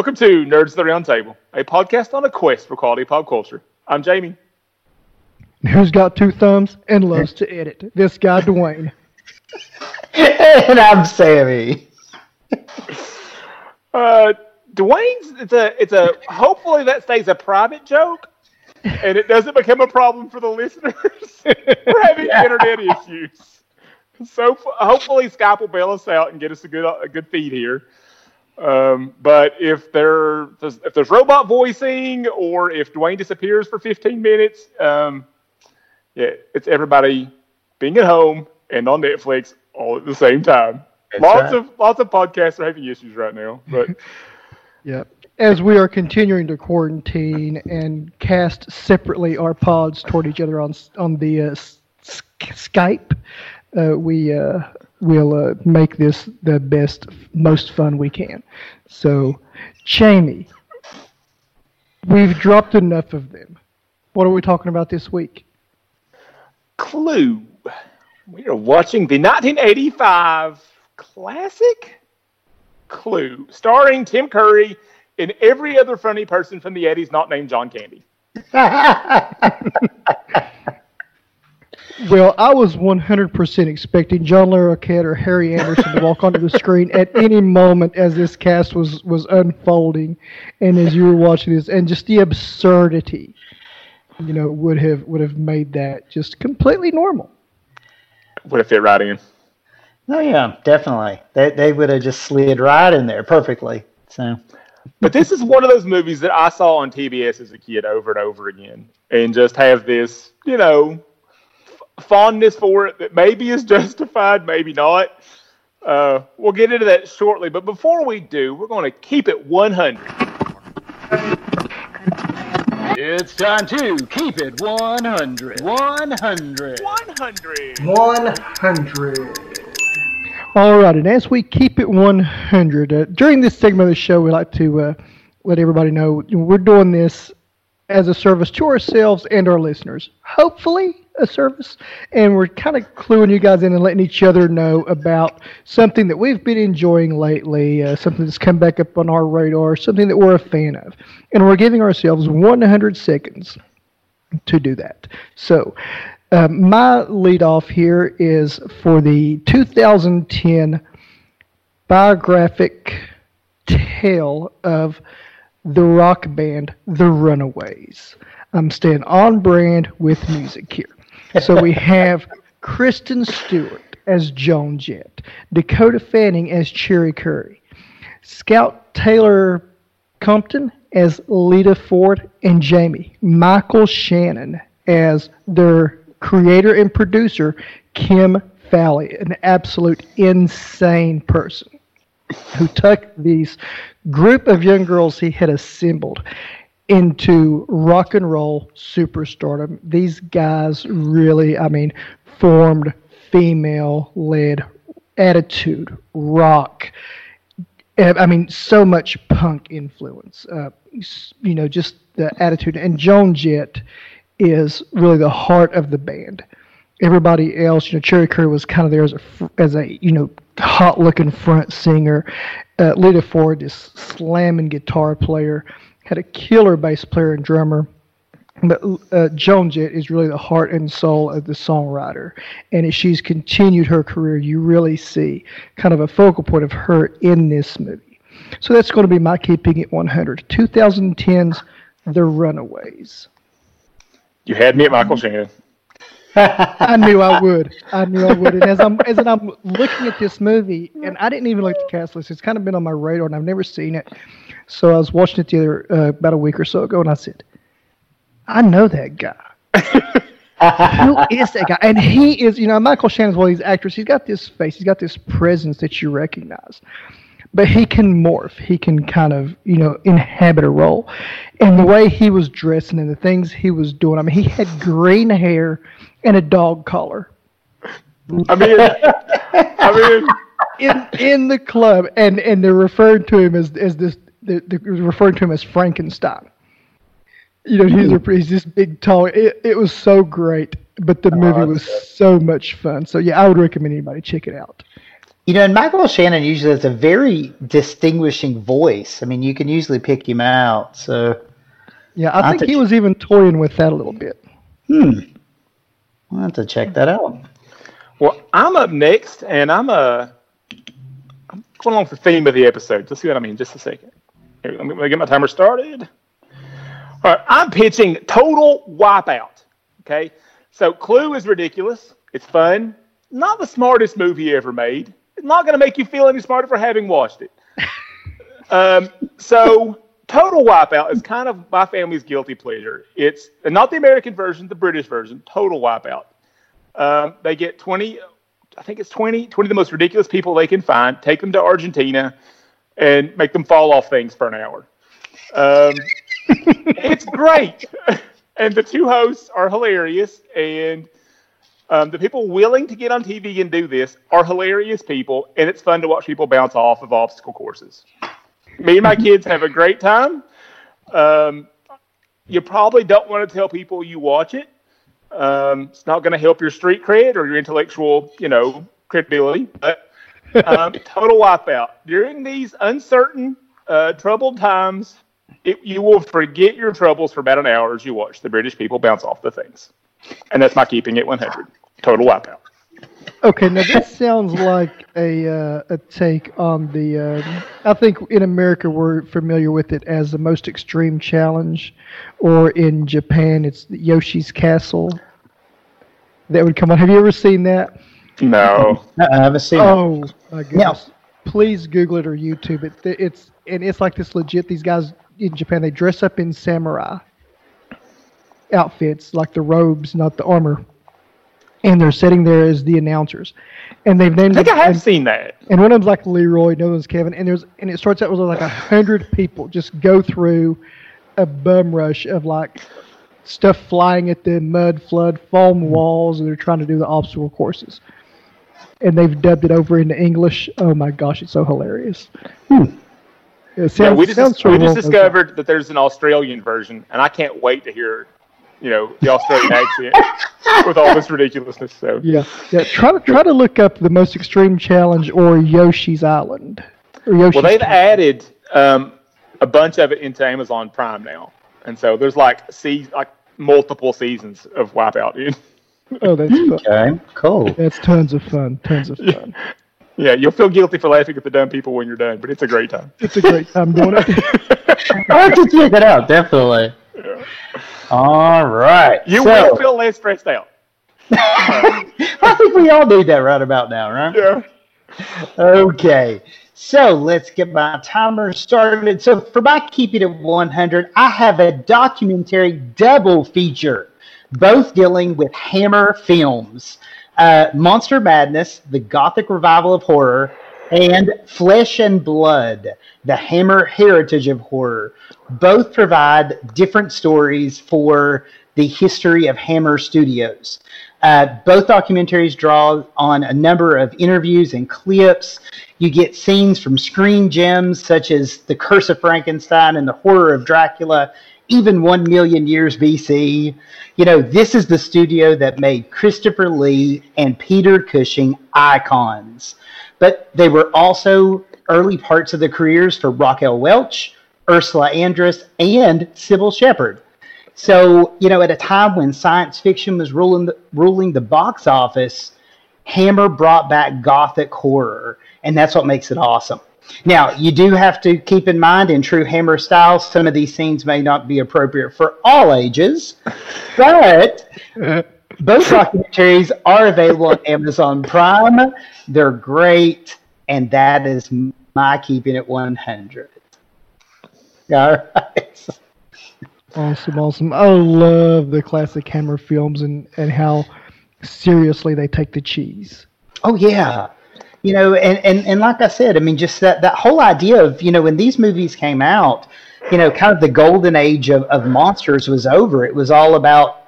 Welcome to Nerds of the Round Table, a podcast on a quest for quality pop culture. I'm Jamie. Who's got two thumbs and loves to edit? This guy, Dwayne. and I'm Sammy. Uh, Dwayne's it's a it's a hopefully that stays a private joke and it doesn't become a problem for the listeners. We're having yeah. internet issues. So hopefully Skype will bail us out and get us a good a good feed here. Um, but if there if there's robot voicing or if Dwayne disappears for 15 minutes, um, yeah, it's everybody being at home and on Netflix all at the same time. That's lots right. of lots of podcasts are having issues right now, but yeah. As we are continuing to quarantine and cast separately our pods toward each other on on the uh, Skype, uh, we uh, will uh, make this the best, most fun we can. So, Jamie, we've dropped enough of them. What are we talking about this week? Clue. We are watching the 1985 classic Clue, starring Tim Curry and every other funny person from the 80s not named John Candy. well, I was 100% expecting John Larroquette or Harry Anderson to walk onto the screen at any moment as this cast was, was unfolding and as you were watching this, and just the absurdity you know, would have would have made that just completely normal. Would have fit right in. Oh yeah, definitely. They they would have just slid right in there perfectly. So. But this is one of those movies that I saw on TBS as a kid over and over again, and just have this, you know, f- fondness for it that maybe is justified, maybe not. Uh, we'll get into that shortly, but before we do, we're going to keep it 100. It's time to keep it 100. 100. 100. 100. All right, and as we keep it 100, uh, during this segment of the show, we like to uh, let everybody know we're doing this as a service to ourselves and our listeners. Hopefully, a service, and we're kind of cluing you guys in and letting each other know about something that we've been enjoying lately, uh, something that's come back up on our radar, something that we're a fan of, and we're giving ourselves 100 seconds to do that. So, uh, my lead off here is for the 2010 biographic tale of the rock band The Runaways. I'm staying on brand with music here so we have Kristen Stewart as Joan Jett, Dakota Fanning as Cherie Currie, Scout Taylor Compton as Lita Ford, and Jamie Michael Shannon as their creator and producer, Kim Fowley, an absolute insane person who took these group of young girls he had assembled into rock and roll superstardom. These guys really, I mean, formed female led attitude, rock. I mean, so much punk influence. Uh, you know, just the attitude. And Joan Jett is really the heart of the band. Everybody else, you know, Cherie Currie was kind of there as a as a you know hot looking front singer. Uh, Lita Ford, this slamming guitar player had a killer bass player and drummer. But uh, Joan Jett is really the heart and soul of the songwriter. And as she's continued her career, you really see kind of a focal point of her in this movie. So that's going to be my keeping it 100. 2010's The Runaways. You had me at Michael Shannon. I knew I would. I knew I would. And as I'm as I'm looking at this movie, and I didn't even look at the cast list. It's kind of been on my radar, and I've never seen it. So I was watching it the other uh, about a week or so ago, and I said, "I know that guy. Who is that guy?" And he is, you know, Michael Shannon's one of these actors. He's got this face. He's got this presence that you recognize. But he can morph. He can kind of, you know, inhabit a role. And the way he was dressing and the things he was doing. I mean, he had green hair and a dog collar. I mean, I mean, in in the club, and and they're referring to him as as this they're, they're referring to him as Frankenstein. You know, he's, a, he's this big, tall. It, it was so great, but the movie was so much fun. So yeah, I would recommend anybody check it out. You know, and Michael Shannon usually has a very distinguishing voice. I mean, you can usually pick him out. So, Yeah, I Not think he you- was even toying with that a little bit. hmm, I'll have to check that out. Well, I'm up next, and I'm uh, I'm going along with the theme of the episode. Just see what I mean. Just a second. Here, let me, let me get my timer started. All right, I'm pitching Total Wipeout. Okay, so Clue is ridiculous. It's fun. Not the smartest movie ever made. It's not going to make you feel any smarter for having watched it. um, so Total Wipeout is kind of my family's guilty pleasure. It's not the American version, the British version. Total Wipeout. Um, they get 20, I think it's 20, 20 of the most ridiculous people they can find, take them to Argentina, and make them fall off things for an hour. Um, it's great. and the two hosts are hilarious. And um, the people willing to get on TV and do this are hilarious people. And it's fun to watch people bounce off of obstacle courses. Me and my kids have a great time. Um, you probably don't want to tell people you watch it. Um, it's not going to help your street cred or your intellectual, you know, credibility. But um, total wipeout during these uncertain, uh, troubled times. It, you will forget your troubles for about an hour as you watch the British people bounce off the things, and that's my keeping it 100. Total wipeout. Okay, now this sounds like a uh, a take on the. Uh, I think in America we're familiar with it as the most extreme challenge, or in Japan it's Yoshi's Castle. That would come on. Have you ever seen that? No, Uh, I haven't seen it. Oh my goodness! Please Google it or YouTube it. It's and it's like this legit. These guys in Japan they dress up in samurai outfits, like the robes, not the armor, and they're sitting there as the announcers, and they've named I think it- I have and- seen that. and one of them's like Leroy, another one's Kevin, and there's and it starts out with like a hundred people just go through a bum rush of like stuff flying at them, mud, flood, foam walls, and they're trying to do the obstacle courses. And they've dubbed it over into English. Oh my gosh, it's so hilarious. Hmm. It Yeah, we just sounds we just discovered that there's an Australian version, and I can't wait to hear, you know, the Australian accent with all this ridiculousness. So Yeah, yeah. Try to try to look up the most extreme challenge or Yoshi's Island. Or Yoshi's Well, they've Castle. added um, a bunch of it into Amazon Prime now, and so there's like see like multiple seasons of Wipeout. Dude. Oh, that's fun. Okay, cool. That's tons of fun. Tons of fun. Yeah, you'll feel guilty for laughing at the dumb people when you're done, but it's a great time. It's a great time doing it. I'll have to check it out, definitely. All right. You so, will feel less stressed out. I think we all need that right about now, right? Yeah. Okay, so let's get my timer started. So for my keeping it 100, I have a documentary double feature, both dealing with Hammer films. Uh, Monster Madness, the Gothic revival of horror, and Flesh and Blood, the Hammer heritage of horror. Both provide different stories for the history of Hammer Studios. Uh, both documentaries draw on a number of interviews and clips. You get scenes from screen gems such as The Curse of Frankenstein and The Horror of Dracula, even 1 million years BC. You know, this is the studio that made Christopher Lee and Peter Cushing icons. But they were also early parts of the careers for Raquel Welch, Ursula Andress, and Cybill Shepherd. So, you know, at a time when science fiction was ruling the, ruling the box office, Hammer brought back gothic horror, and that's what makes it awesome. Now, you do have to keep in mind, in true Hammer style, some of these scenes may not be appropriate for all ages, but both documentaries are available on Amazon Prime. They're great, and that is my keeping it 100. All right. Awesome, awesome. I love the classic Hammer films and, and how seriously they take the cheese. Oh yeah. You know, and, and, and like I said, I mean, just that, that whole idea of, you know, when these movies came out, you know, kind of the golden age of, of monsters was over. It was all about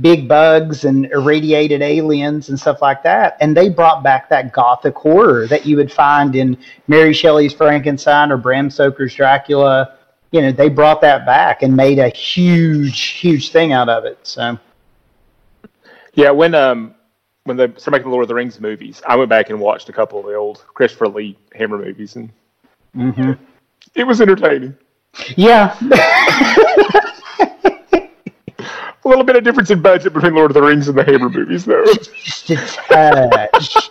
big bugs and irradiated aliens and stuff like that. And they brought back that gothic horror that you would find in Mary Shelley's Frankenstein or Bram Stoker's Dracula. You know, they brought that back and made a huge, huge thing out of it. So, Yeah, when um when they started making the Lord of the Rings movies, I went back and watched a couple of the old Christopher Lee Hammer movies, and hmm it was entertaining. Yeah. A little bit of difference in budget between Lord of the Rings and the Hammer movies, though. Touch.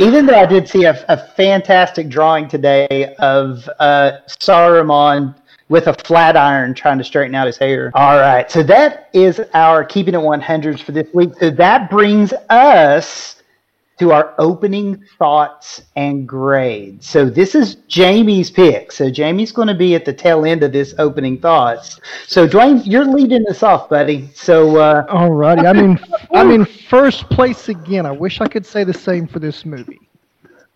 Even though I did see a, a fantastic drawing today of uh, Saruman with a flat iron trying to straighten out his hair. All right, so that is our keeping it 100s for this week. So that brings us to our opening thoughts and grades. So this is Jamie's pick. So Jamie's going to be at the tail end of this opening thoughts. So Dwayne, you're leading us off, buddy. So uh, Alrighty, I'm in. I'm in first place again. I wish I could say the same for this movie.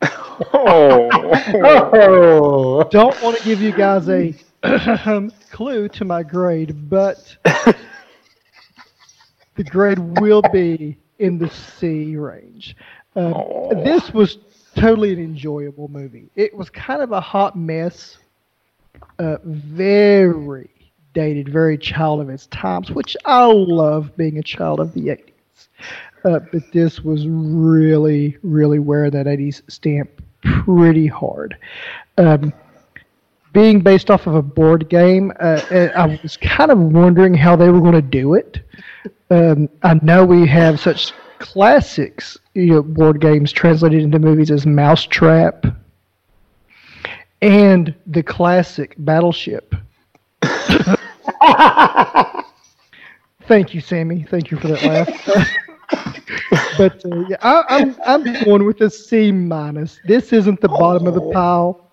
Oh, oh, Don't want to give you guys a clue to my grade, but the grade will be in the C range. Uh, Aw. this was totally an enjoyable movie. It was kind of a hot mess, uh, very dated, very child of its times, which I love being a child of the 80s. Uh, but this was really, really wearing that 80s stamp pretty hard. Um, being based off of a board game, uh, uh, I was kind of wondering how they were going to do it. Um, I know we have such classics, you know, board games translated into movies as Mousetrap and the classic Battleship. Thank you, Sammy. Thank you for that laugh. but uh, yeah, I, I'm I'm going with a C minus. This isn't the bottom of the pile.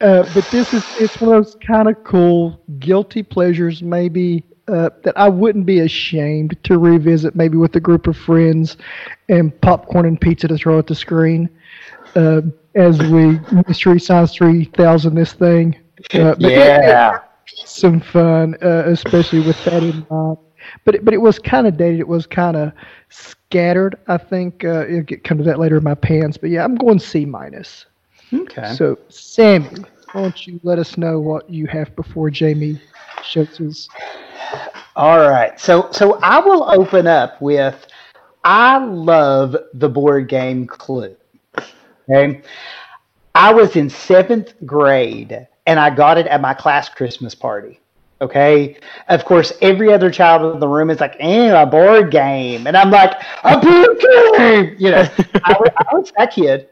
Uh, but this is it's one of those kind of cool guilty pleasures maybe uh, that I wouldn't be ashamed to revisit maybe with a group of friends and popcorn and pizza to throw at the screen uh, as we mystery science 3000 this thing uh, but it- yeah. some fun uh, especially with that in mind but it, but it was kind of dated it was kind of scattered I think uh, it'll get come to that later in my pants but yeah I'm going C minus Okay. so, Sammy, why don't you let us know what you have before Jamie shows his? All right. So so I will open up with I love the board game Clue. Okay. I was in seventh grade and I got it at my class Christmas party. Okay. Of course, every other child in the room is like, eh, a board game. And I'm like, a board game. You know, I, was, I was that kid.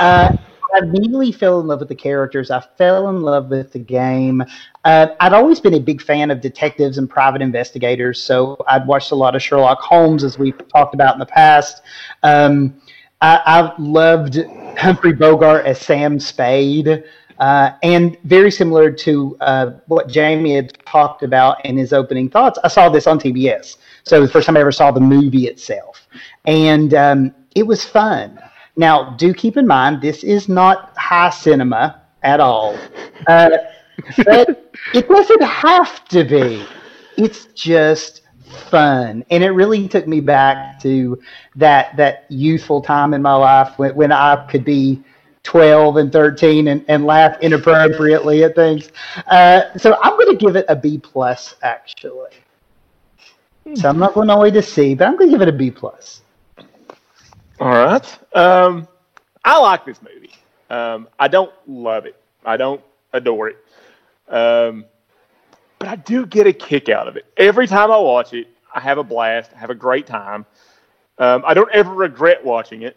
Uh, I immediately fell in love with the characters. I fell in love with the game. Uh, I'd always been a big fan of detectives and private investigators, so I'd watched a lot of Sherlock Holmes, as we've talked about in the past. Um, I, I loved Humphrey Bogart as Sam Spade. Uh, and very similar to uh, what Jamie had talked about in his opening thoughts, I saw this on TBS. So the first time I ever saw the movie itself. And um, it was fun. Now, do keep in mind, this is not high cinema at all. Uh, but it doesn't have to be. It's just fun. And it really took me back to that that youthful time in my life when, when I could be 12 and 13 and, and laugh inappropriately at things. Uh, so I'm going to give it a B plus, actually. So I'm not going the way to C, but I'm going to give it a B plus. All right. Um, I like this movie. Um, I don't love it. I don't adore it. Um, but I do get a kick out of it. Every time I watch it, I have a blast. I have a great time. Um, I don't ever regret watching it.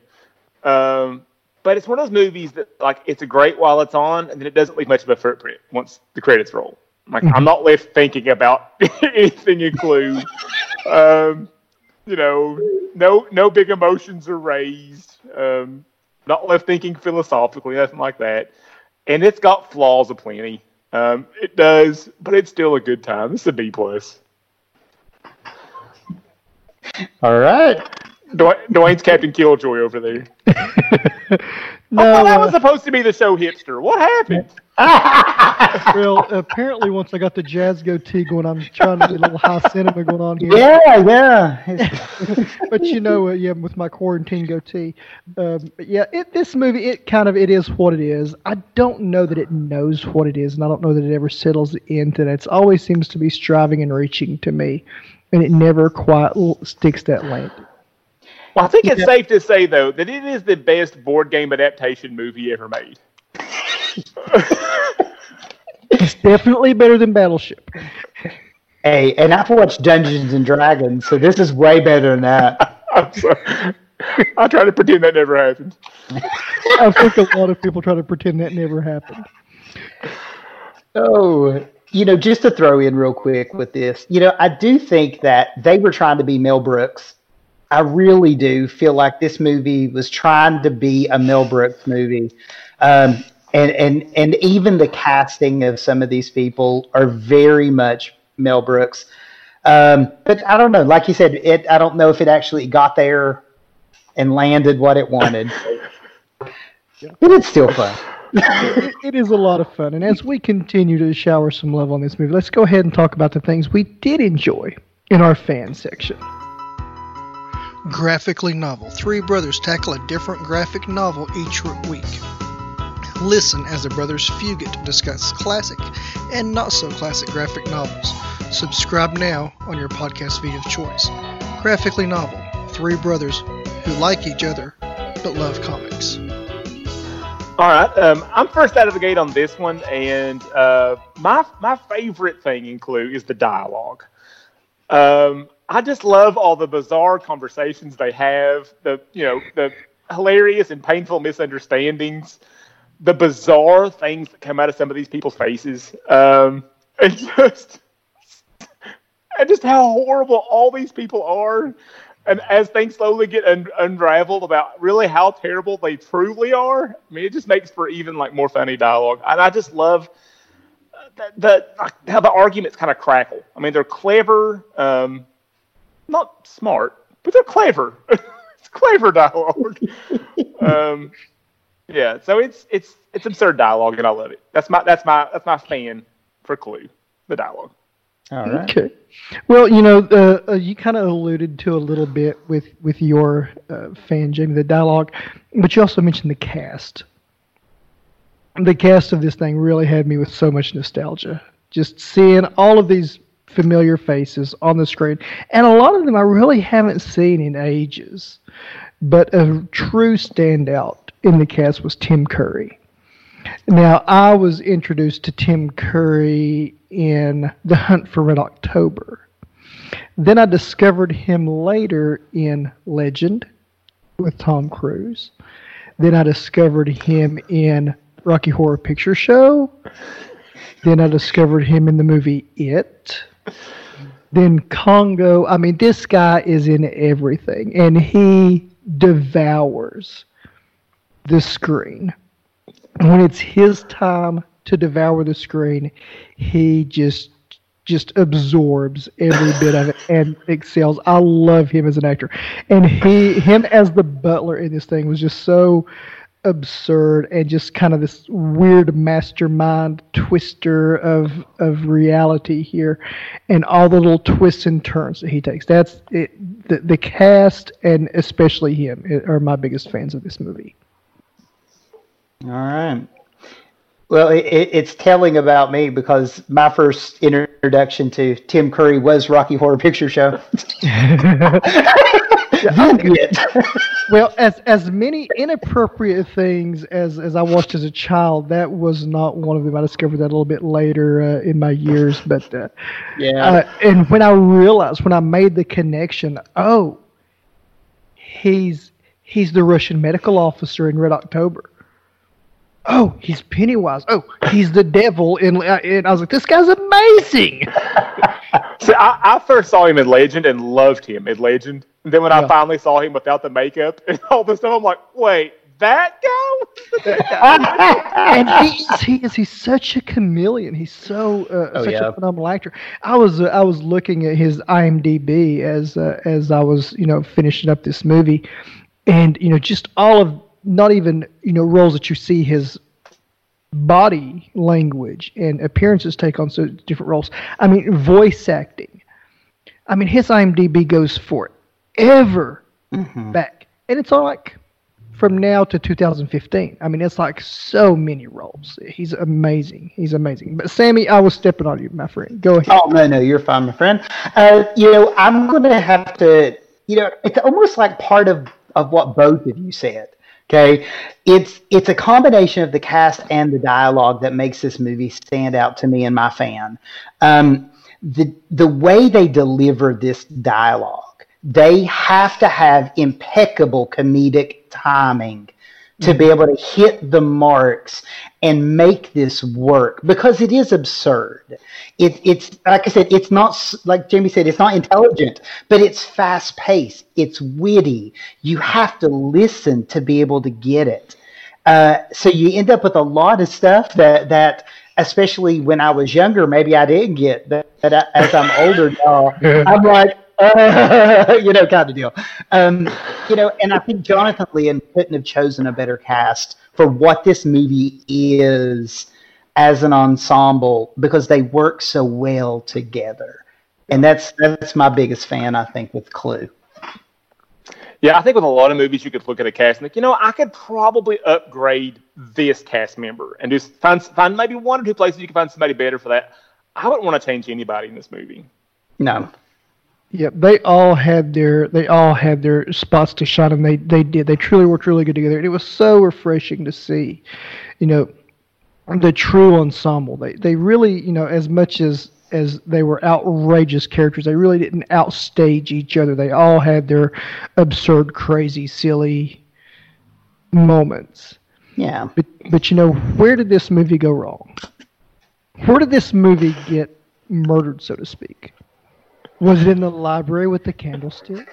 Um, but it's one of those movies that, like, it's a great while it's on, and then it doesn't leave much of a footprint once the credits roll. Like, I'm not left thinking about anything in Clue. You know, no no big emotions are raised. Um, not left thinking philosophically, nothing like that. And it's got flaws aplenty. Um, it does, but it's still a good time. It's a B plus. All right. Dwayne, Dwayne's Captain Killjoy over there. No, oh, that uh, was supposed to be the show hipster. What happened? well, apparently once I got the jazz goatee going, I'm trying to get a little high cinema going on here. Yeah, yeah. but you know, uh, yeah, with my quarantine goatee, um, but yeah, it, this movie, it kind of it is what it is. I don't know that it knows what it is, and I don't know that it ever settles into that. It always seems to be striving and reaching to me, and it never quite l- sticks that landing. Well, I think it's safe to say though that it is the best board game adaptation movie ever made. It's definitely better than Battleship. Hey, and I've watched Dungeons and Dragons, so this is way better than that. I'm sorry. I try to pretend that never happened. I think a lot of people try to pretend that never happened. Oh, you know, just to throw in real quick with this, you know, I do think that they were trying to be Mel Brooks. I really do feel like this movie was trying to be a Mel Brooks movie. Um, and, and, and even the casting of some of these people are very much Mel Brooks. Um, but I don't know. Like you said, it, I don't know if it actually got there and landed what it wanted. But it's still fun. it, it is a lot of fun. And as we continue to shower some love on this movie, let's go ahead and talk about the things we did enjoy in our fan section. Graphically novel. Three brothers tackle a different graphic novel each week. Listen as the brothers Fugit discuss classic and not so classic graphic novels. Subscribe now on your podcast feed of choice. Graphically novel. Three brothers who like each other but love comics. All right, um, I'm first out of the gate on this one, and uh, my my favorite thing in Clue is the dialogue. Um, I just love all the bizarre conversations they have, the you know the hilarious and painful misunderstandings, the bizarre things that come out of some of these people's faces, um, and just and just how horrible all these people are. And as things slowly get un- unraveled about really how terrible they truly are, I mean, it just makes for even like more funny dialogue. And I just love the, the how the arguments kind of crackle. I mean, they're clever, um, not smart, but they're clever. it's clever dialogue. um, yeah, so it's it's it's absurd dialogue, and I love it. That's my that's my that's my fan for Clue, the dialogue. All right. Okay. Well, you know, uh, uh, you kind of alluded to a little bit with with your uh, fan, Jamie, the dialogue, but you also mentioned the cast. The cast of this thing really had me with so much nostalgia. Just seeing all of these familiar faces on the screen, and a lot of them I really haven't seen in ages. But a true standout in the cast was Tim Curry. Now, I was introduced to Tim Curry in The Hunt for Red October. Then I discovered him later in Legend with Tom Cruise. Then I discovered him in Rocky Horror Picture Show. Then I discovered him in the movie It. Then Congo. I mean, this guy is in everything, and he devours the screen. When it's his time to devour the screen, he just just absorbs every bit of it and excels. I love him as an actor, and he him as the butler in this thing was just so absurd and just kind of this weird mastermind twister of of reality here and all the little twists and turns that he takes that's it the, the cast and especially him are my biggest fans of this movie All right. Well, it, it, it's telling about me because my first introduction to Tim Curry was Rocky Horror Picture Show. Well as as many inappropriate things as as i watched as a child that was not one of them i discovered that a little bit later uh, in my years but uh, yeah. uh, and when i realized when i made the connection oh he's he's the russian medical officer in red october oh he's pennywise oh he's the devil in and i was like this guy's amazing See, I, I first saw him in Legend and loved him in Legend. And then when I finally saw him without the makeup and all this stuff, I'm like, wait, that guy? and he is, he is he's such a chameleon. He's so uh, Oh, such yeah. a phenomenal actor. I was uh, I was looking at his IMDb as uh, as I was you know finishing up this movie, and you know just all of not even you know roles that you see his body language and appearances take on so different roles. I mean voice acting. I mean his IMDb goes forever back, and it's all like from now to 2015. I mean, it's like so many roles. He's amazing. He's amazing. But Sammy, I was stepping on you, my friend. Go ahead. Oh no, no, you're fine, my friend. Uh, you know, I'm going to have to you know, it's almost like part of of what both of you said. Okay, it's it's a combination of the cast and the dialogue that makes this movie stand out to me and my fan. Um, the the way they deliver this dialogue, they have to have impeccable comedic timing to be able to hit the marks and make this work because it is absurd. It, it's like I said, it's not like Jamie said, it's not intelligent, but it's fast paced. It's witty. You have to listen to be able to get it. Uh, so you end up with a lot of stuff that that especially when I was younger, maybe I didn't get. But, as I'm older now, I'm like, uh, you know, kind of deal. Um, you know, and I think Jonathan Lynn couldn't have chosen a better cast for what this movie is as an ensemble because they work so well together. And that's that's my biggest fan, I think, with Clue. Yeah, I think with a lot of movies, you could look at a cast and think, you know, I could probably upgrade this cast member and just find find maybe one or two places you can find somebody better for that. I wouldn't want to change anybody in this movie. No, Yep, they all had their they all had their spots to shine, and they they did. They truly worked really good together, and it was so refreshing to see, you know, the true ensemble. They they really you know as much as as they were outrageous characters, they really didn't outstage each other. They all had their absurd, crazy, silly moments. yeah, But but you know where did this movie go wrong? Where did this movie get murdered, so to speak? Was it in the library with the candlestick?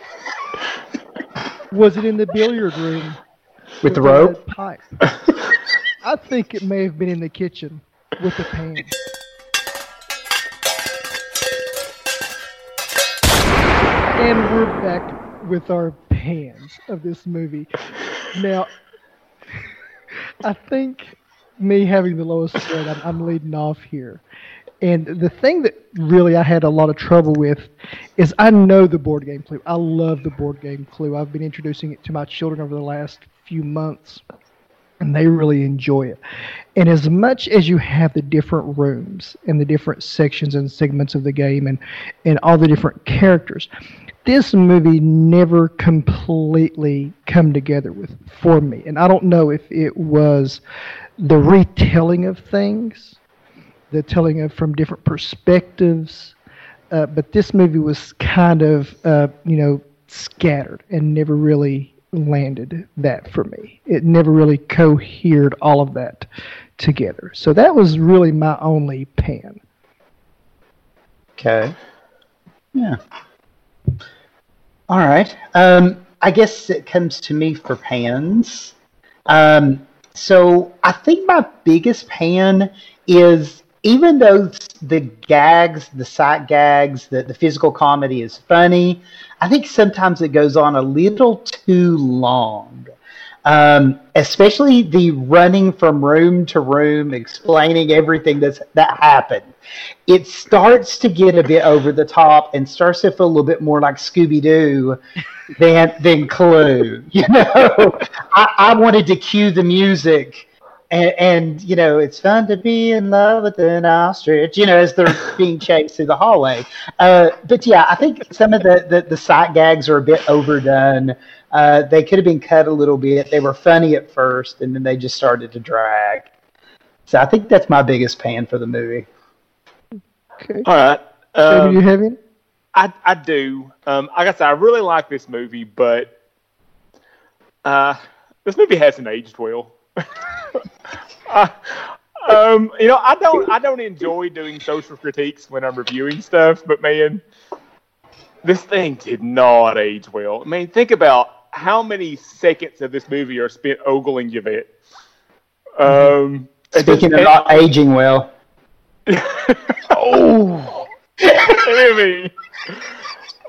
Was it in the billiard room with the rope. pipe? I think it may have been in the kitchen with the pan. And we're back with our pans of this movie. Now, I think me having the lowest spread, I'm, I'm leading off here. And the thing that really I had a lot of trouble with is I know the board game Clue. I love the board game Clue. I've been introducing it to my children over the last few months, and they really enjoy it. And as much as you have the different rooms and the different sections and segments of the game and, and all the different characters, this movie never completely come together with for me. And I don't know if it was the retelling of things, the telling of from different perspectives, uh, but this movie was kind of uh, you know scattered and never really landed that for me. It never really cohered all of that together. So that was really my only pan. Okay. Yeah. All right. Um, I guess it comes to me for pans. Um, so I think my biggest pan is even though the gags, the sight gags, the, the physical comedy is funny, I think sometimes it goes on a little too long. Um, especially the running from room to room, explaining everything that's that happened. It starts to get a bit over the top and starts to feel a little bit more like Scooby Doo than than Clue. You know, I, I wanted to cue the music, and, and you know, it's fun to be in love with an ostrich. You know, as they're being chased through the hallway. Uh, but yeah, I think some of the, the the sight gags are a bit overdone. Uh, they could have been cut a little bit. They were funny at first, and then they just started to drag. So I think that's my biggest pan for the movie. Okay. All right. David, Um, you have any? I I do. Um, like I said, I really like this movie, but uh, this movie hasn't aged well. I, um, you know, I don't I don't enjoy doing social critiques when I'm reviewing stuff, but man, this thing did not age well. I mean, think about how many seconds of this movie are spent ogling Yvette. Um, Speaking of not aging well, oh, I mean,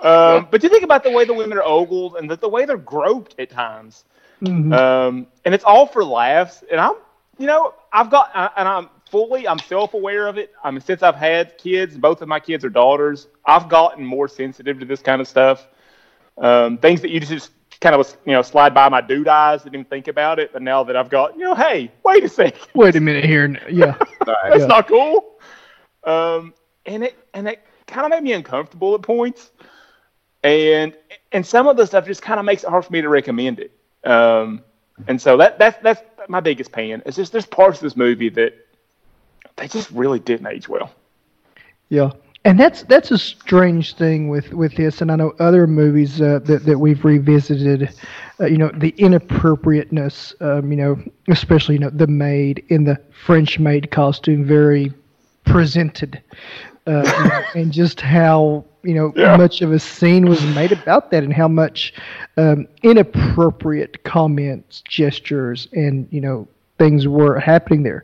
um, but do you think about the way the women are ogled and the, the way they're groped at times, Mhm. um, and it's all for laughs. And I'm, you know, I've got, I, and I'm fully, I'm self-aware of it. I mean, since I've had kids, both of my kids are daughters. I've gotten more sensitive to this kind of stuff. Um, things that you just kind of, you know, slide by my dude eyes, didn't even think about it. But now that I've got, you know, hey, wait a second. Wait a minute here. Yeah. That's Yeah. not cool. Um, and it and it kind of made me uncomfortable at points. And and some of the stuff just kind of makes it hard for me to recommend it. Um, and so that that's that's my biggest pain. It's just there's parts of this movie that they just really didn't age well. Yeah, and that's that's a strange thing with with this, and I know other movies uh, that that we've revisited. Uh, you know, the inappropriateness. Um, you know, especially you know the maid in the French maid costume, very presented, uh, and just how you know Yeah. much of a scene was made about that, and how much um, inappropriate comments, gestures, and you know things were happening there.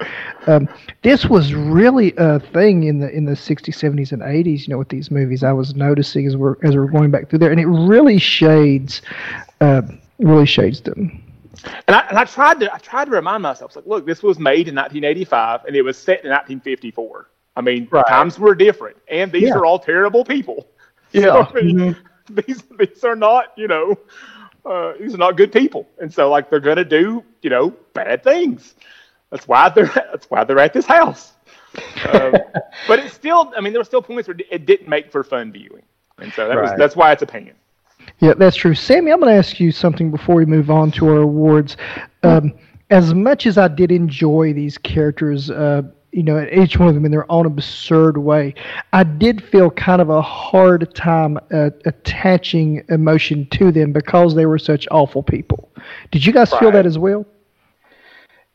Um, this was really a thing in the in the 60s, 70s, and 80s. You know, with these movies, I was noticing as we're as we're going back through there, and it really shades, uh, really shades them. And I, and I tried to I tried to remind myself, like, look, this was made in 1985 and it was set in 1954. I mean, Right. times were different, and these Yeah. are all terrible people. Yeah. I mean, these these are not, you know, uh, these are not good people, and so like they're gonna do, you know, bad things. That's why they're that's why they're at this house. Um, but it's still, I mean, there were still points where it didn't make for fun viewing, and so that was that's why it's a pain. Yeah, that's true. Sammy, I'm going to ask you something before we move on to our awards. Um, as much as I did enjoy these characters, uh, you know, each one of them in their own absurd way, I did feel kind of a hard time uh, attaching emotion to them because they were such awful people. Did you guys feel that as well?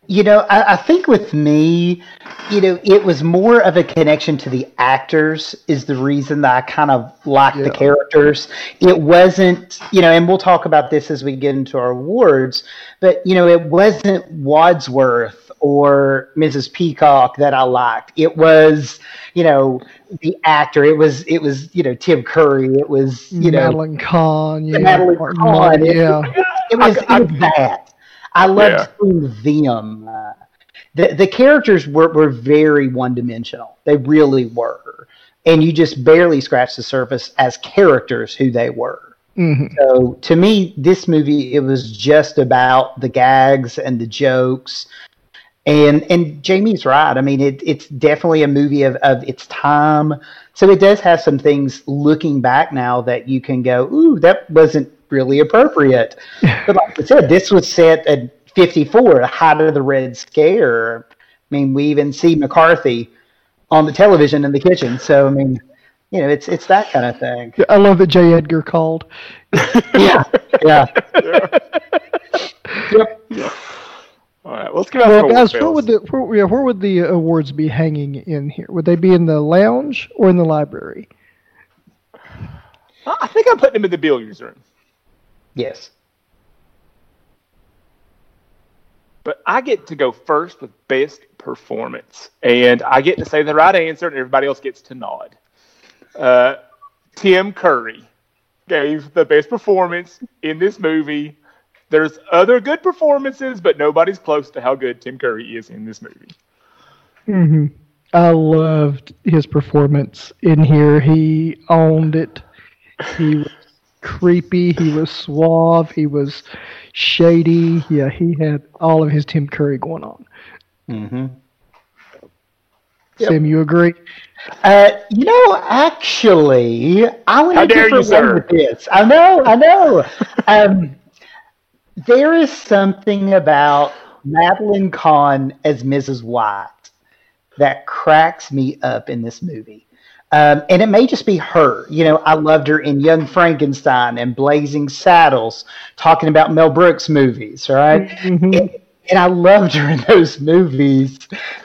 You know, I, I think with me, you know, it was more of a connection to the actors is the reason that I kind of liked the characters. It wasn't, you know, and we'll talk about this as we get into our awards, but you know, it wasn't Wadsworth or Mrs. Peacock that I liked. It was, you know, the actor. It was, it was, you know, Tim Curry. It was, you know, Madeline Kahn, yeah, Madeline Martin Kahn, Mull, it- yeah. it was, I- it was that. I loved Yeah. seeing them. Uh, the the characters were, were very one dimensional. They really were, and you just barely scratched the surface as characters who they were. hmm So to me, this movie it was just about the gags and the jokes. And and Jamie's right. I mean, it, it's definitely a movie of, of its time. So it does have some things looking back now that you can go, ooh, that wasn't really appropriate. But like I said, this was set at 54, the height of the Red Scare. I mean, we even see McCarthy on the television in the kitchen. So I mean, you know, it's it's that kind of thing. I love that J. Edgar called. Yeah, yeah. All right, let's get out Well, guys, where would the where, yeah, where would the awards be hanging in here? Would they be in the lounge or in the library? I I think I'm putting them in the billiards room. Yes. But I get to go first with best performance, and I get to say the right answer, and everybody else gets to nod. Uh, Tim Curry gave the best performance in this movie. There's other good performances, but nobody's close to how good Tim Curry is in this movie. hmm I loved his performance in here. He owned it. He was creepy. He was suave. He was shady. Yeah, he had all of his Tim Curry going on. Mm-hmm. Yep. Sam, you agree? Uh, you know, actually, I went How a dare different way with this. I know, I know. um, there is something about Madeline Kahn as Mrs. White that cracks me up in this movie. Um, and it may just be her. You know, I loved her in Young Frankenstein and Blazing Saddles, talking about Mel Brooks movies, right? Mhm. and, and I loved her in those movies.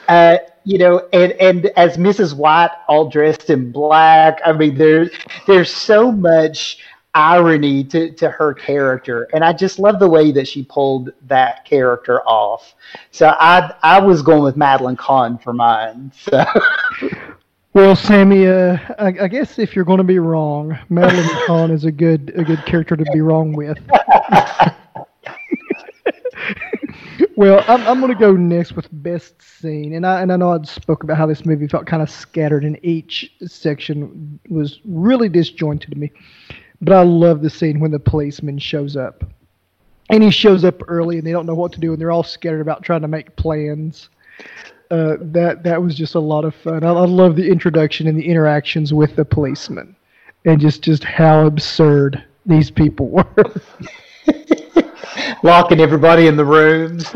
Uh, you know, and, and as Mrs. White, all dressed in black. I mean, there's there's so much irony to, to her character, and I just love the way that she pulled that character off. So I I was going with Madeline Kahn for mine. So Well, Sammy, uh, I, I guess if you're going to be wrong, Madeline Kahn is a good a good character to be wrong with. well, I'm, I'm going to go next with best scene, and I and I know I spoke about how this movie felt kind of scattered, and each section was really disjointed to me. But I love the scene when the policeman shows up, and he shows up early, and they don't know what to do, and they're all scattered about trying to make plans uh, that that was just a lot of fun. I, I love the introduction and the interactions with the policeman, and just just how absurd these people were. Locking everybody in the rooms.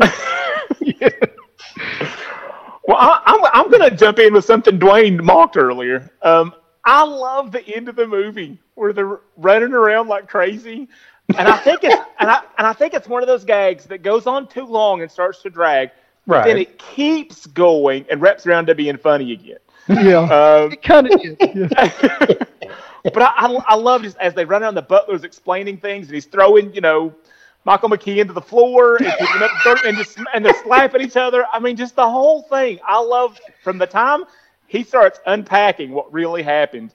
Well, I, I'm, I'm going to jump in with something Dwayne mocked earlier. Um, I love the end of the movie where they're running around like crazy, and I think it's and I and I think it's one of those gags that goes on too long and starts to drag, but then it keeps going and wraps around to being funny again. yeah, Um, it kind of is. Yeah. but I, I, I love just as they run around, the butler's explaining things, and he's throwing, you know, Michael McKean into the floor and picking up dirt and just and they're slapping each other. I mean, just the whole thing. I love from the time he starts unpacking what really happened.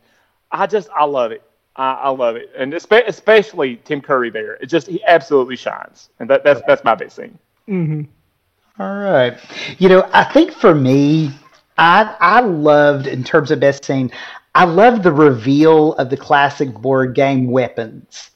I just I love it. I, I love it, and espe- especially Tim Curry there. It just he absolutely shines, and that, that's that's my big scene. hmm All right. You know, I think for me, I I loved in terms of best scene, I loved the reveal of the classic board game weapons.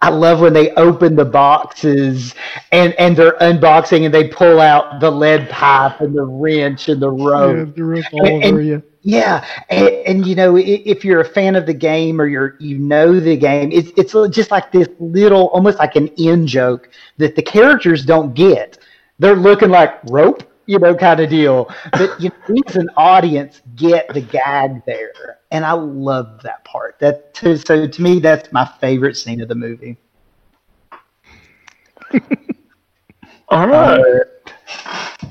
I love when they open the boxes and and they're unboxing and they pull out the lead pipe and the wrench and the yeah, rope. the revolver. and- yeah. Yeah, and, and you know, if you're a fan of the game or you're you know the game, it's it's just like this little, almost like an in joke that the characters don't get. They're looking like rope, you know, kind of deal. But you know, we as an audience get the gag there, and I love that part. That to, so to me, that's my favorite scene of the movie. All right. Uh,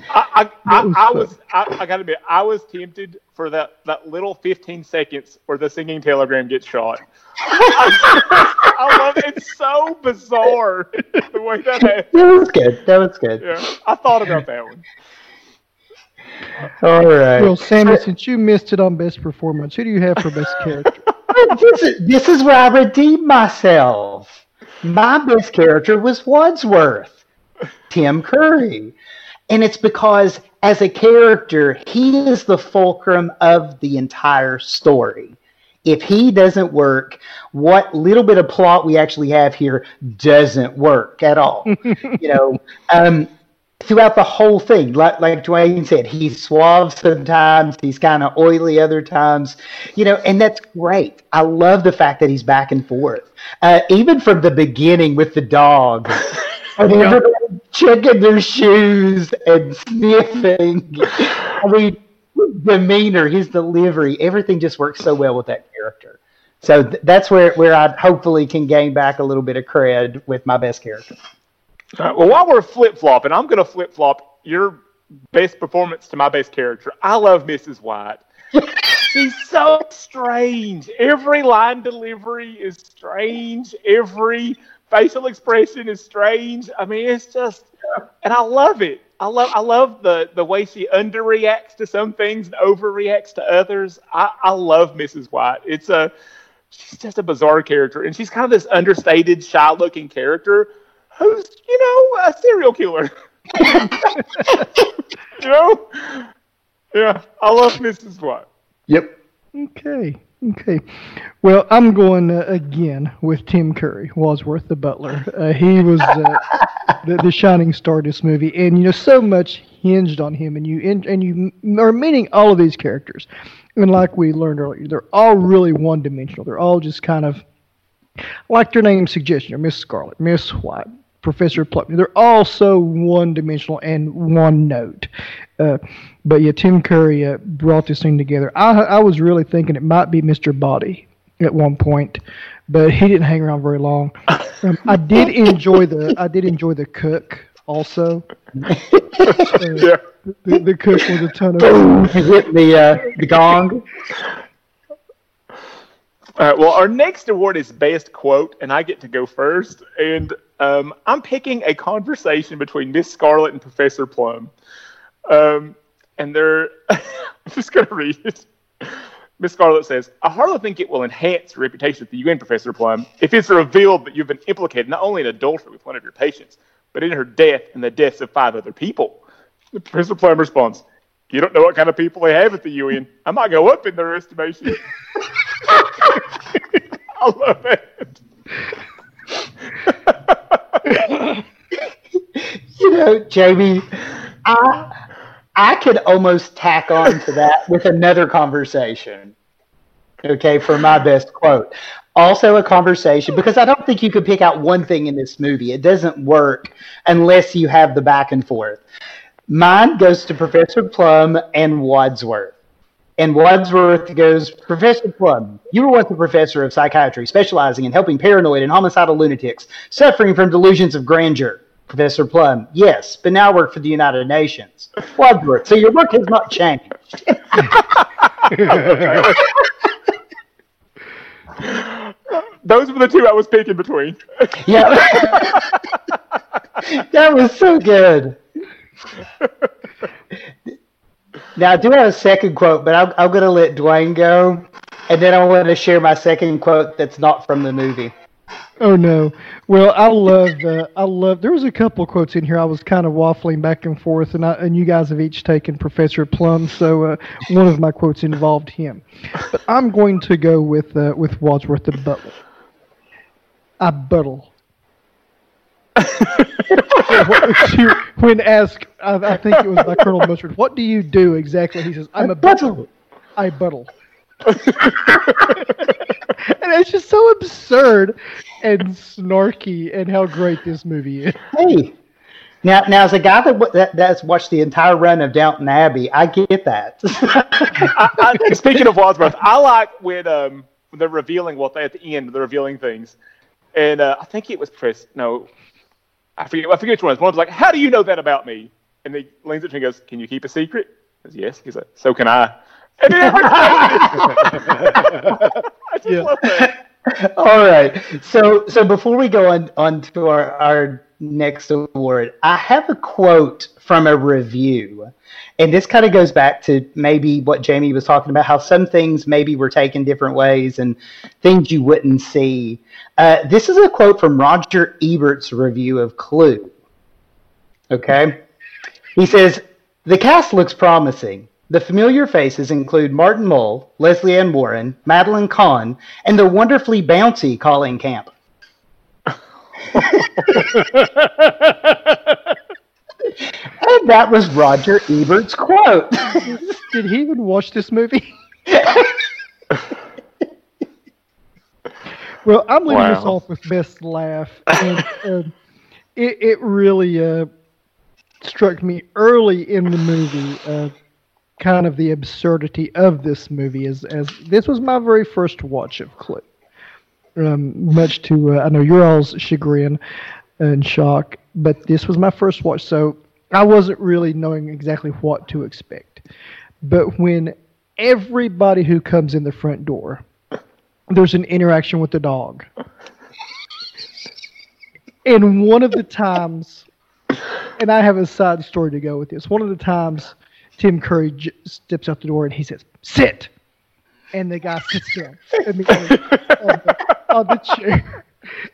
I, I, I, was I was I, I gotta admit I was tempted for that, that little 15 seconds where the singing telegram gets shot. I love it. It's so bizarre the way that happened. That was good. That was good. Yeah, I thought about that one. All right. Well, Sammy, since you missed it on best performance, who do you have for best character? this, is, this is where I redeem myself. My best character was Wadsworth, Tim Curry. And it's because, as a character, he is the fulcrum of the entire story. If he doesn't work, what little bit of plot we actually have here doesn't work at all. you know, um, throughout the whole thing, like, like Dwayne said, he's suave sometimes, he's kind of oily other times, you know, and that's great. I love the fact that he's back and forth. Uh, even from the beginning with the dog, and everybody checking their shoes and sniffing. I mean, demeanor, his delivery, everything just works so well with that character. So th- that's where, where I hopefully can gain back a little bit of cred with my best character. Uh, well, while we're flip flopping, I'm going to flip flop your best performance to my best character. I love Mrs. White. She's so strange. Every line delivery is strange. Every facial expression is strange. I mean, it's just, and I love it. I love, I love the the way she underreacts to some things and overreacts to others. I, I love Mrs. White. It's a, she's just a bizarre character, and she's kind of this understated, shy-looking character who's, you know, a serial killer. you know? Yeah, I love Mrs. White. Yep. Okay. Okay. Well, I'm going uh, again with Tim Curry, Wadsworth the Butler. Uh, he was uh, the, the shining star of this movie, and you know so much hinged on him, and you and, and you are meeting all of these characters, and like we learned earlier, they're all really one-dimensional. They're all just kind of like their name suggests, you know, Miss Scarlet, Miss White, Professor Plum. They're all so one-dimensional and one note. Uh, but yeah, Tim Curry uh, brought this thing together. I I was really thinking it might be Mr. Body at one point, but he didn't hang around very long. Um, I did enjoy the I did enjoy the cook also. Uh, Yeah. the, the cook was a ton of Boom! Hit the uh, the gong. All right, well, our next award is Best Quote, and I get to go first. And um, I'm picking a conversation between Miss Scarlet and Professor Plum. Um, and they're, I'm just going to read it. Miss Scarlet says, I hardly think it will enhance your reputation at the UN, Professor Plum, if it's revealed that you've been implicated not only in adultery with one of your patients, but in her death and the deaths of five other people. Professor Plum responds, You don't know what kind of people they have at the UN. I might go up in their estimation. I love it. You know, Jamie, I I could almost tack on to that with another conversation. Okay, for my best quote. also a conversation because I don't think you could pick out one thing in this movie. It doesn't work unless you have the back and forth. Mine goes to Professor Plum and Wadsworth. And Wadsworth goes, Professor Plum, you were once a professor of psychiatry, specializing in helping paranoid and homicidal lunatics suffering from delusions of grandeur. Professor Plum, yes, but now I work for the United Nations. Wadsworth, so your work has not changed. Those were the two I was picking between. Yeah. that was so good. Now, I do have a second quote, but I'm, I'm going to let Dwayne go. And then I want to share my second quote that's not from the movie. Oh no. Well, I love. Uh, I love. There was a couple quotes in here. I was kind of waffling back and forth, and I, and you guys have each taken Professor Plum, so uh, one of my quotes involved him. But I'm going to go with uh, with Wadsworth the Butler. I buttle. when asked, I, I think it was by Colonel Mustard, what do you do exactly? He says, I'm a buttle. I buttle. and it's just so absurd and snarky and how great this movie is. Hey, now, now as a guy that, that that's watched the entire run of Downton Abbey, I get that. I, I, speaking of Wadsworth, I like when um, they're revealing what they at the end, they're revealing things, and uh, I think it was Chris. No, I forget. I forget which one. One was like, "How do you know that about me?" And he leans up to me and goes, "Can you keep a secret?" I says, "Yes." He's like, "So can I." And then I just Yeah. love that. All right. So so before we go on on to our, our next award, I have a quote from a review. And this kind of goes back to maybe what Jamie was talking about, how some things maybe were taken different ways and things you wouldn't see. Uh, this is a quote from Roger Ebert's review of Clue. Okay. He says, The cast looks promising. The familiar faces include Martin Mull, Lesley Ann Warren, Madeline Kahn, and the wonderfully bouncy Colleen Camp. And that was Roger Ebert's quote. Did he even watch this movie? well, I'm leaving this off with best laugh, and um, it it really uh, struck me early in the movie. Uh, kind of the absurdity of this movie is as this was my very first watch of Clue. Um, much to uh, I know your all's chagrin and shock, but this was my first watch, so I wasn't really knowing exactly what to expect. But when everybody who comes in the front door, there's an interaction with the dog. And one of the times, and I have a side story to go with this. One of the times, Tim Curry j- steps out the door and he says, "Sit," and the guy sits down immediately on, the, chair.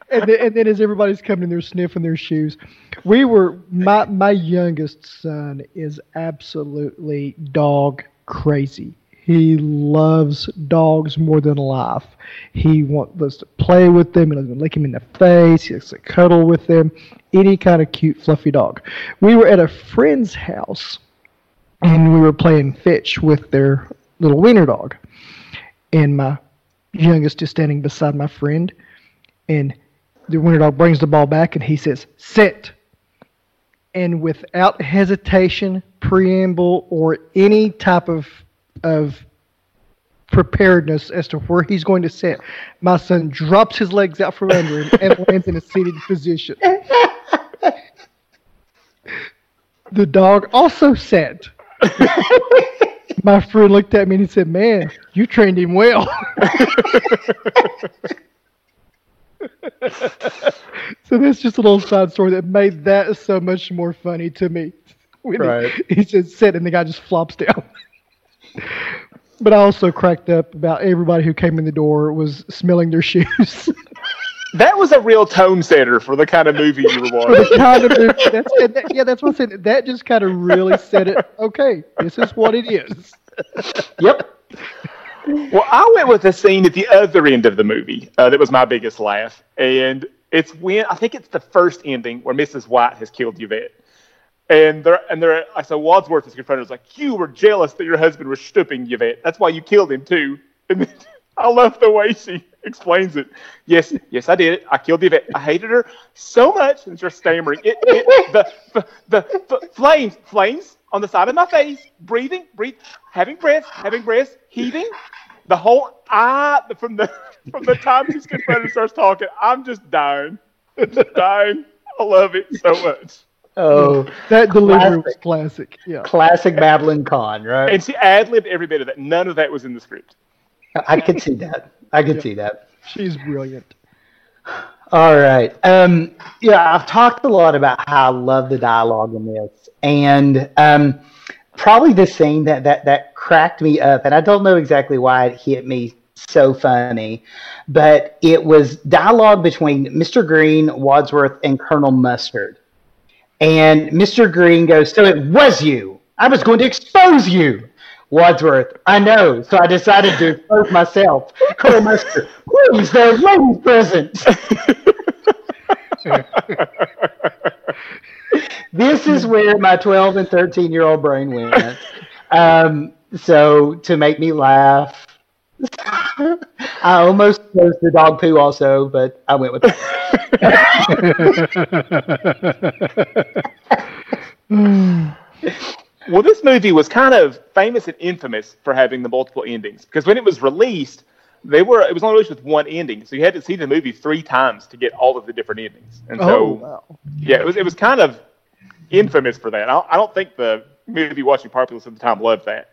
And then, and then as everybody's coming in, they're sniffing their shoes. We were my my youngest son is absolutely dog crazy. He loves dogs more than life. He wants to play with them. He loves to lick him in the face. He likes to cuddle with them. Any kind of cute, fluffy dog. We were at a friend's house, and we were playing fetch with their little wiener dog. And my youngest is standing beside my friend, and the wiener dog brings the ball back, and he says, "Sit." And without hesitation, preamble, or any type of of preparedness as to where he's going to sit, my son drops his legs out from under him and lands in a seated position. The dog also sat. My friend looked at me and he said, Man, you trained him well. so that's just a little side story that made that so much more funny to me. When he- Right. he, said sit and the guy just flops down. but I also cracked up about everybody who came in the door was smelling their shoes. That was a real tone setter for the kind of movie you were For watching. the kind of movie- that's, and that- yeah, that's what I said. That just kind of really said it. Okay, this is what it is. Yep. Well, I went with a scene at the other end of the movie uh, that was my biggest laugh, and it's when I think it's the first ending where Mrs. White has killed Yvette, and they're and they're I so Wadsworth is confronted. It's like you were jealous that your husband was stooping Yvette. That's why you killed him too. And then I love the way she explains it. Yes, yes, I did it. I killed the vet. I hated her so much, and just stammering. It, it, the, the, the, the flames, flames on the side of my face, breathing, breathe, having breath, having breath, heaving. The whole I from the from the time she's confronted and starts talking, I'm just dying, just dying. I love it so much. Oh, That delivery was Classic. classic. Yeah. classic Madeline Kahn, right? And she ad libbed every bit of that. None of that was in the script. I could see that. I could see that. She's brilliant. All right. Um, yeah, I've talked a lot about how I love the dialogue in this, and um, probably the scene that that that cracked me up, and I don't know exactly why it hit me so funny, but it was dialogue between Mr. Green, Wadsworth, and Colonel Mustard. And Mr. Green goes, "So it was you. I was going to expose you." Wadsworth, I know, so I decided to expose myself. Colonel Mustard, please, ladies present. this is where my 12 and 13 year old brain went. Um, so to make me laugh, I almost chose the dog poo also, but I went with Well, this movie was kind of famous and infamous for having the multiple endings because when it was released, they were it was only released with one ending, so you had to see the movie three times to get all of the different endings. And so, Oh, wow. yeah, it was it was kind of infamous for that. I don't, I don't think the movie watching populace at the time loved that.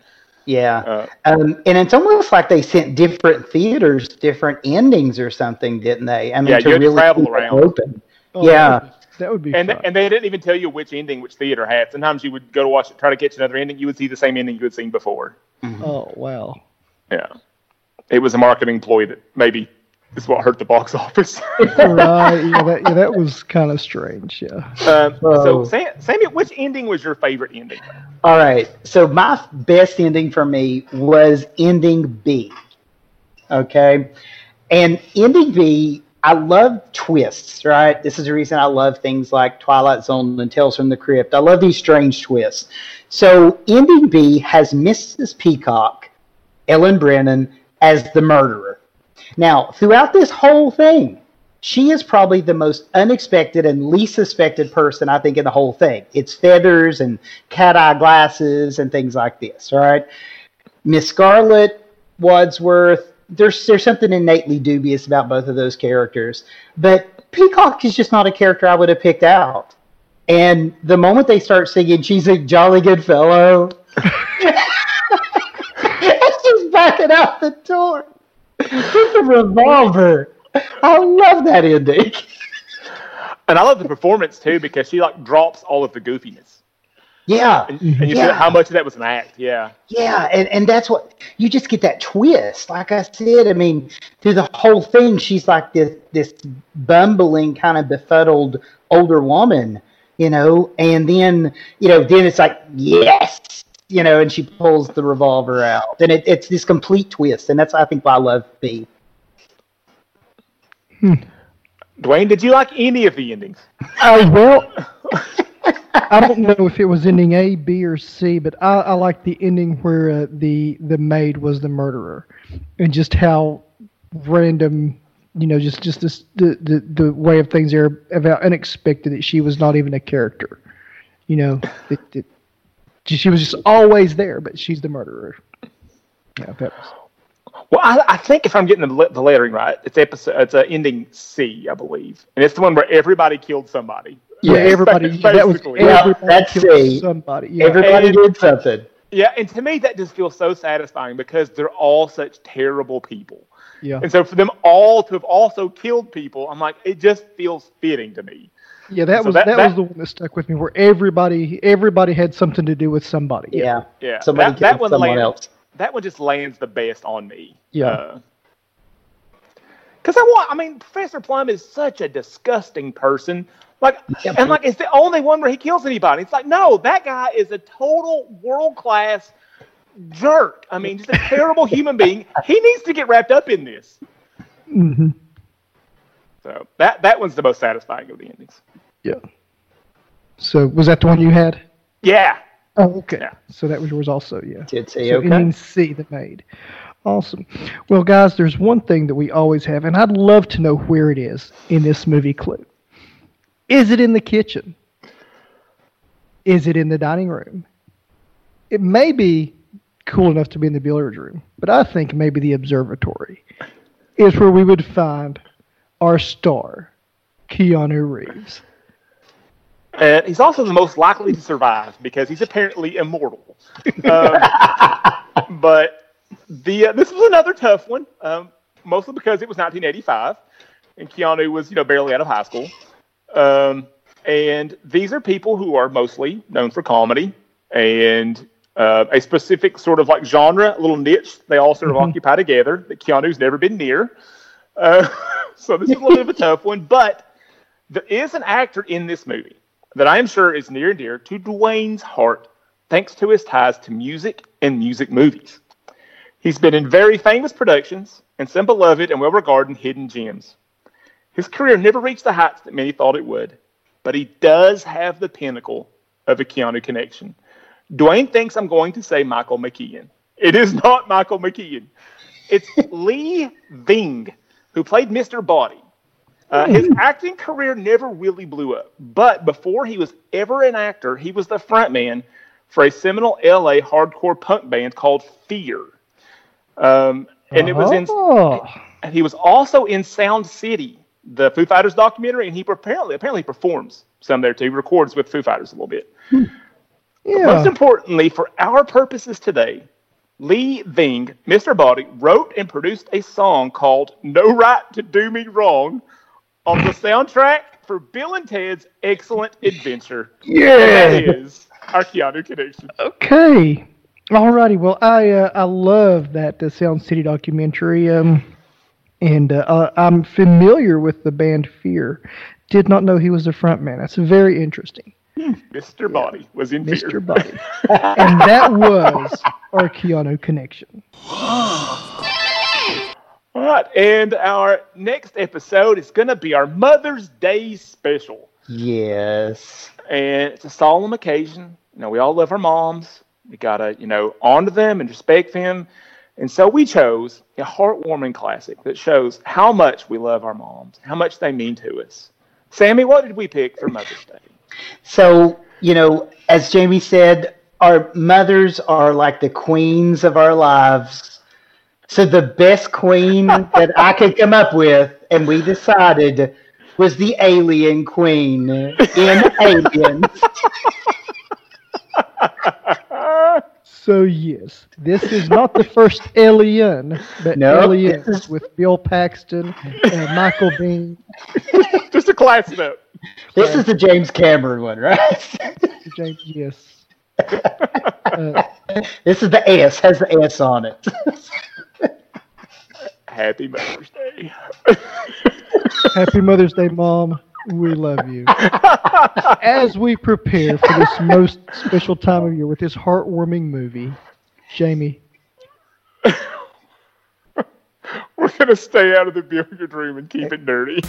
Yeah. Uh, Um, and it's almost like they sent different theaters different endings or something, didn't they? I mean, Yeah, to you had to really travel around. open. Oh, Yeah. That would be and fun. and they didn't even tell you which ending which theater had. Sometimes you would go to watch it, try to catch another ending, you would see the same ending you had seen before. oh, wow. Yeah, it was a marketing ploy that maybe is what hurt the box office. right. Yeah, that, yeah, that was kind of strange. Yeah. Um, Oh. so, Sam, Sammy, which ending was your favorite ending? All right. So my best ending for me was ending B. Okay. And ending B, I love twists, right? This is the reason I love things like Twilight Zone and Tales from the Crypt. I love these strange twists. So ending B has Mrs. Peacock, Eileen Brennan, as the murderer. Now, throughout this whole thing, she is probably the most unexpected and least suspected person I think in the whole thing. It's feathers and cat eye glasses and things like this. right? Miss Scarlet, Wadsworth. There's there's something innately dubious about both of those characters, but Peacock is just not a character I would have picked out. And the moment they start singing, she's a jolly good fellow. it's just backing out the door with revolver. I love that ending. And I love the performance too because she like drops all of the goofiness, Yeah, and, and you Yeah. feel how much of that was an act. Yeah, yeah, and, and that's what you just get that twist. Like I said, I mean, through the whole thing, she's like this this bumbling, kind of befuddled older woman, you know, and then you know, then it's like yes, you know, and she pulls the revolver out, and it, it's this complete twist, and that's I think why I love B. Dwayne, did you like any of the endings? Uh, well, I don't know if it was ending A, B, or C, but I, I like the ending where uh, the the maid was the murderer, and just how random, you know, just just this the the, the way of things there about unexpected that she was not even a character, you know, that, that she was just always there, but she's the murderer. Yeah, that was. Well, I, I think if I'm getting the, the lettering right, it's episode. It's uh, ending C, I believe, and it's the one where everybody killed somebody. Yeah, everybody. That was Basically. Yeah, everybody that's killed C. somebody. Yeah. Everybody And- did something. Yeah, and to me that just feels so satisfying because they're all such terrible people, yeah. and so for them all to have also killed people, I'm like, it just feels fitting to me. Yeah, that So was that- that, that- was the one that stuck with me, where everybody everybody had something to do with somebody. Yeah, Yeah, somebody that, that killed one someone lands, else. That one just lands the best on me. Yeah. Uh, because I want, I mean, Professor Plum is such a disgusting person. Like, Yep. and like, it's the only one where he kills anybody. It's like, no, that guy is a total world class jerk. I mean, just a terrible human being. He needs to get wrapped up in this. hmm So that that one's the most satisfying of the endings. Yeah. So was that the one you had? Yeah. Oh, okay. Yeah. So that was yours also. Yeah. Did say So okay. ending C, the maid. Awesome. Well, guys, there's one thing that we always have, and I'd love to know where it is in this movie clip. Is it in the kitchen? Is it in the dining room? It may be cool enough to be in the billiards room, but I think maybe the observatory is where we would find our star, Keanu Reeves. And he's also the most likely to survive because he's apparently immortal. Um, but the uh, this was another tough one, um, mostly because it was 1985 and Keanu was you know barely out of high school. Um, and these are people who are mostly known for comedy and uh, a specific sort of like genre, a little niche they all sort of Mhm. occupy together that Keanu's never been near. Uh, so this is a little bit of a tough one, but there is an actor in this movie that I am sure is near and dear to Dwayne's heart thanks to his ties to music and music movies. He's been in very famous productions and some beloved and well regarded hidden gems. His career never reached the heights that many thought it would, but he does have the pinnacle of a Keanu connection. Dwayne thinks I'm going to say Michael McKean. It is not Michael McKean. It's Lee Ving, who played Mr. Body. Uh, his acting career never really blew up, but before he was ever an actor, he was the frontman for a seminal LA hardcore punk band called Fear. Um, and it was in Oh, and he was also in Sound City, the Foo Fighters documentary, and he apparently apparently performs some there too. He records with Foo Fighters a little bit. Most yeah. importantly, for our purposes today, Lee Ving, Mr. Body, wrote and produced a song called No Right to Do Me Wrong on the soundtrack for Bill and Ted's Excellent Adventure. And that is our Keanu connection. Okay. Alrighty. Well, I uh, I love that uh, Sound City documentary. Um, and uh, uh, I'm familiar with the band Fear. Did not know he was the front man. That's very interesting, Mr. Body was in Fear. Mr. Buddy. and that was our Keanu connection. All right, and our next episode is going to be our Mother's Day special. Yes. and it's a solemn occasion. You know, we all love our moms. We gotta, you know, honor them and respect them. And so we chose a heartwarming classic that shows how much we love our moms, how much they mean to us. Sammy, what did we pick for Mother's Day? So, you know, as Jamie said, our mothers are like the queens of our lives. So the best queen that I could come up with, and we decided, was the alien queen in Aliens. So yes, this is not the first Alien, but No, Aliens with Bill Paxton, uh, Michael Biehn, Just to class it up. This is the James Cameron one, right? James. Yes. Uh, this is the S, has the S on it. Happy Mother's Day. Happy Mother's Day, Mom. We love you. As we prepare for this most special time of year with this heartwarming movie, Jamie, We're gonna stay out of the billiard room and keep it dirty.